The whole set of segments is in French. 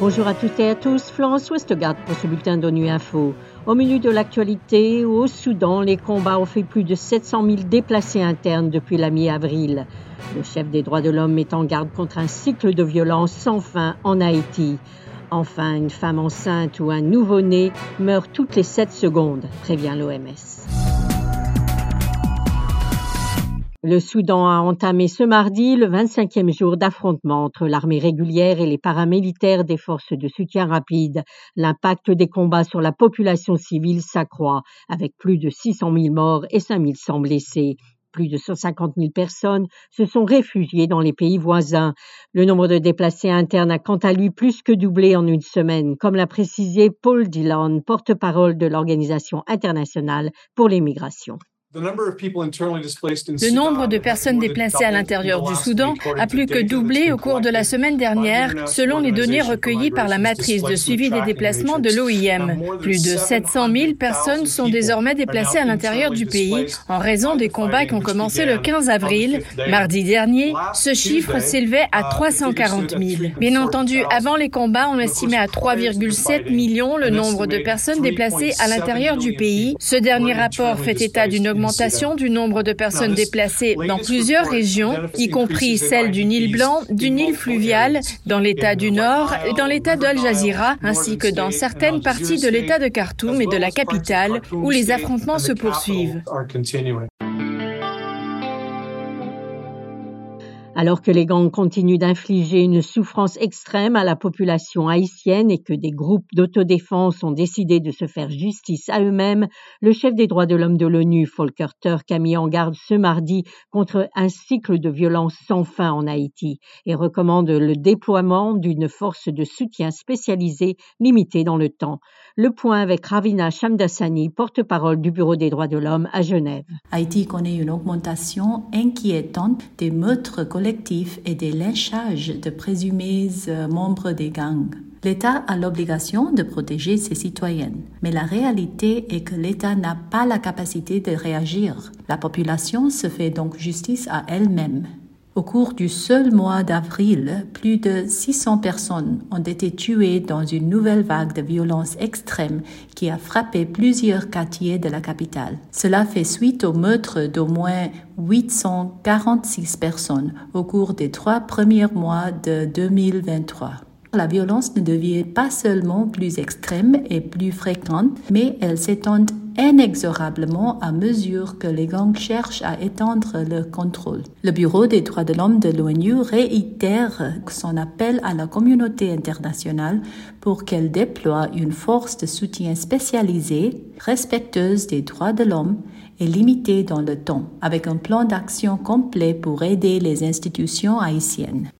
Bonjour à toutes et à tous, Florence Westgard pour ce bulletin d'ONU Info. Au menu de l'actualité, au Soudan, les combats ont fait plus de 700 000 déplacés internes depuis la mi-avril. Le chef des droits de l'homme met en garde contre un cycle de violence sans fin en Haïti. Enfin, une femme enceinte ou un nouveau-né meurt toutes les 7 secondes, prévient l'OMS. Le Soudan a entamé ce mardi le 25e jour d'affrontement entre l'armée régulière et les paramilitaires des forces de soutien rapide. L'impact des combats sur la population civile s'accroît, avec plus de 600 000 morts et 5 100 blessés. Plus de 150 000 personnes se sont réfugiées dans les pays voisins. Le nombre de déplacés internes a quant à lui plus que doublé en une semaine, comme l'a précisé Paul Dillon, porte-parole de l'Organisation internationale pour les migrations. Le nombre de personnes déplacées à l'intérieur du Soudan a plus que doublé au cours de la semaine dernière, selon les données recueillies par la matrice de suivi des déplacements de l'OIM. Plus de 700 000 personnes sont désormais déplacées à l'intérieur du pays en raison des combats qui ont commencé le 15 avril. Mardi dernier, ce chiffre s'élevait à 340 000. Bien entendu, avant les combats, on estimait à 3,7 millions le nombre de personnes déplacées à l'intérieur du pays. Ce dernier rapport fait état d'une augmentation du nombre de personnes déplacées dans plusieurs régions, y compris celle du Nil Blanc, du Nil fluvial, dans l'État du Nord et dans l'État d'Al Jazeera, ainsi que dans certaines parties de l'État de Khartoum et de la capitale, où les affrontements se poursuivent. Alors que les gangs continuent d'infliger une souffrance extrême à la population haïtienne et que des groupes d'autodéfense ont décidé de se faire justice à eux-mêmes, le chef des droits de l'homme de l'ONU, Volker Turk, a mis en garde ce mardi contre un cycle de violence sans fin en Haïti et recommande le déploiement d'une force de soutien spécialisée limitée dans le temps. Le point avec Ravina Shamdasani, porte-parole du Bureau des droits de l'homme à Genève. Haïti connaît une augmentation inquiétante des meurtres collectifs et des lynchages de présumés euh, membres des gangs. L'État a l'obligation de protéger ses citoyennes, mais la réalité est que l'État n'a pas la capacité de réagir. La population se fait donc justice à elle-même. Au cours du seul mois d'avril, plus de 600 personnes ont été tuées dans une nouvelle vague de violence extrême qui a frappé plusieurs quartiers de la capitale. Cela fait suite au meurtre d'au moins 846 personnes au cours des trois premiers mois de 2023. La violence ne devient pas seulement plus extrême et plus fréquente, mais elle s'étend inexorablement à mesure que les gangs cherchent à étendre leur contrôle. Le Bureau des droits de l'homme de l'ONU réitère son appel à la communauté internationale pour qu'elle déploie une force de soutien spécialisée, respectueuse des droits de l'homme et limitée dans le temps, avec un plan d'action complet pour aider les institutions haïtiennes.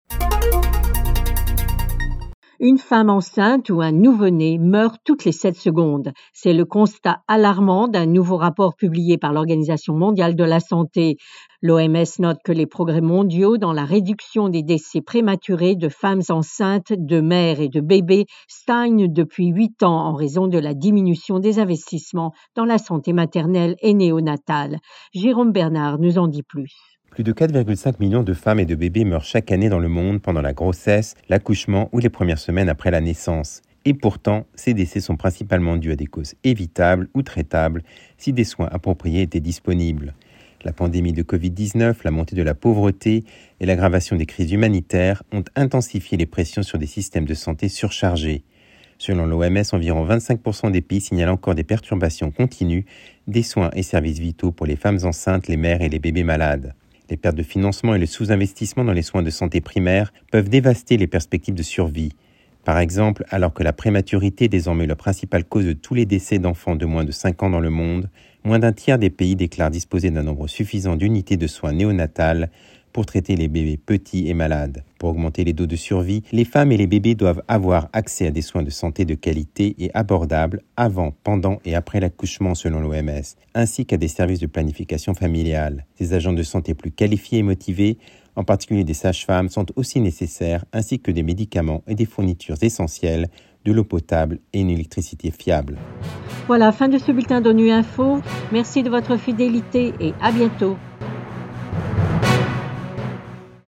Une femme enceinte ou un nouveau-né meurt toutes les 7 secondes. C'est le constat alarmant d'un nouveau rapport publié par l'Organisation mondiale de la santé. L'OMS note que les progrès mondiaux dans la réduction des décès prématurés de femmes enceintes, de mères et de bébés stagnent depuis huit ans en raison de la diminution des investissements dans la santé maternelle et néonatale. Jérôme Bernard nous en dit plus. Plus de 4,5 millions de femmes et de bébés meurent chaque année dans le monde pendant la grossesse, l'accouchement ou les premières semaines après la naissance. Et pourtant, ces décès sont principalement dus à des causes évitables ou traitables si des soins appropriés étaient disponibles. La pandémie de Covid-19, la montée de la pauvreté et l'aggravation des crises humanitaires ont intensifié les pressions sur des systèmes de santé surchargés. Selon l'OMS, environ 25% des pays signalent encore des perturbations continues des soins et services vitaux pour les femmes enceintes, les mères et les bébés malades. Les pertes de financement et le sous-investissement dans les soins de santé primaire peuvent dévaster les perspectives de survie. Par exemple, alors que la prématurité est désormais la principale cause de tous les décès d'enfants de moins de 5 ans dans le monde, moins d'un tiers des pays déclarent disposer d'un nombre suffisant d'unités de soins néonatales pour traiter les bébés petits et malades. Pour augmenter les taux de survie, les femmes et les bébés doivent avoir accès à des soins de santé de qualité et abordables avant, pendant et après l'accouchement selon l'OMS, ainsi qu'à des services de planification familiale. Des agents de santé plus qualifiés et motivés, en particulier des sages-femmes, sont aussi nécessaires, ainsi que des médicaments et des fournitures essentielles de l'eau potable et une électricité fiable. Voilà, fin de ce bulletin d'ONU Info. Merci de votre fidélité et à bientôt.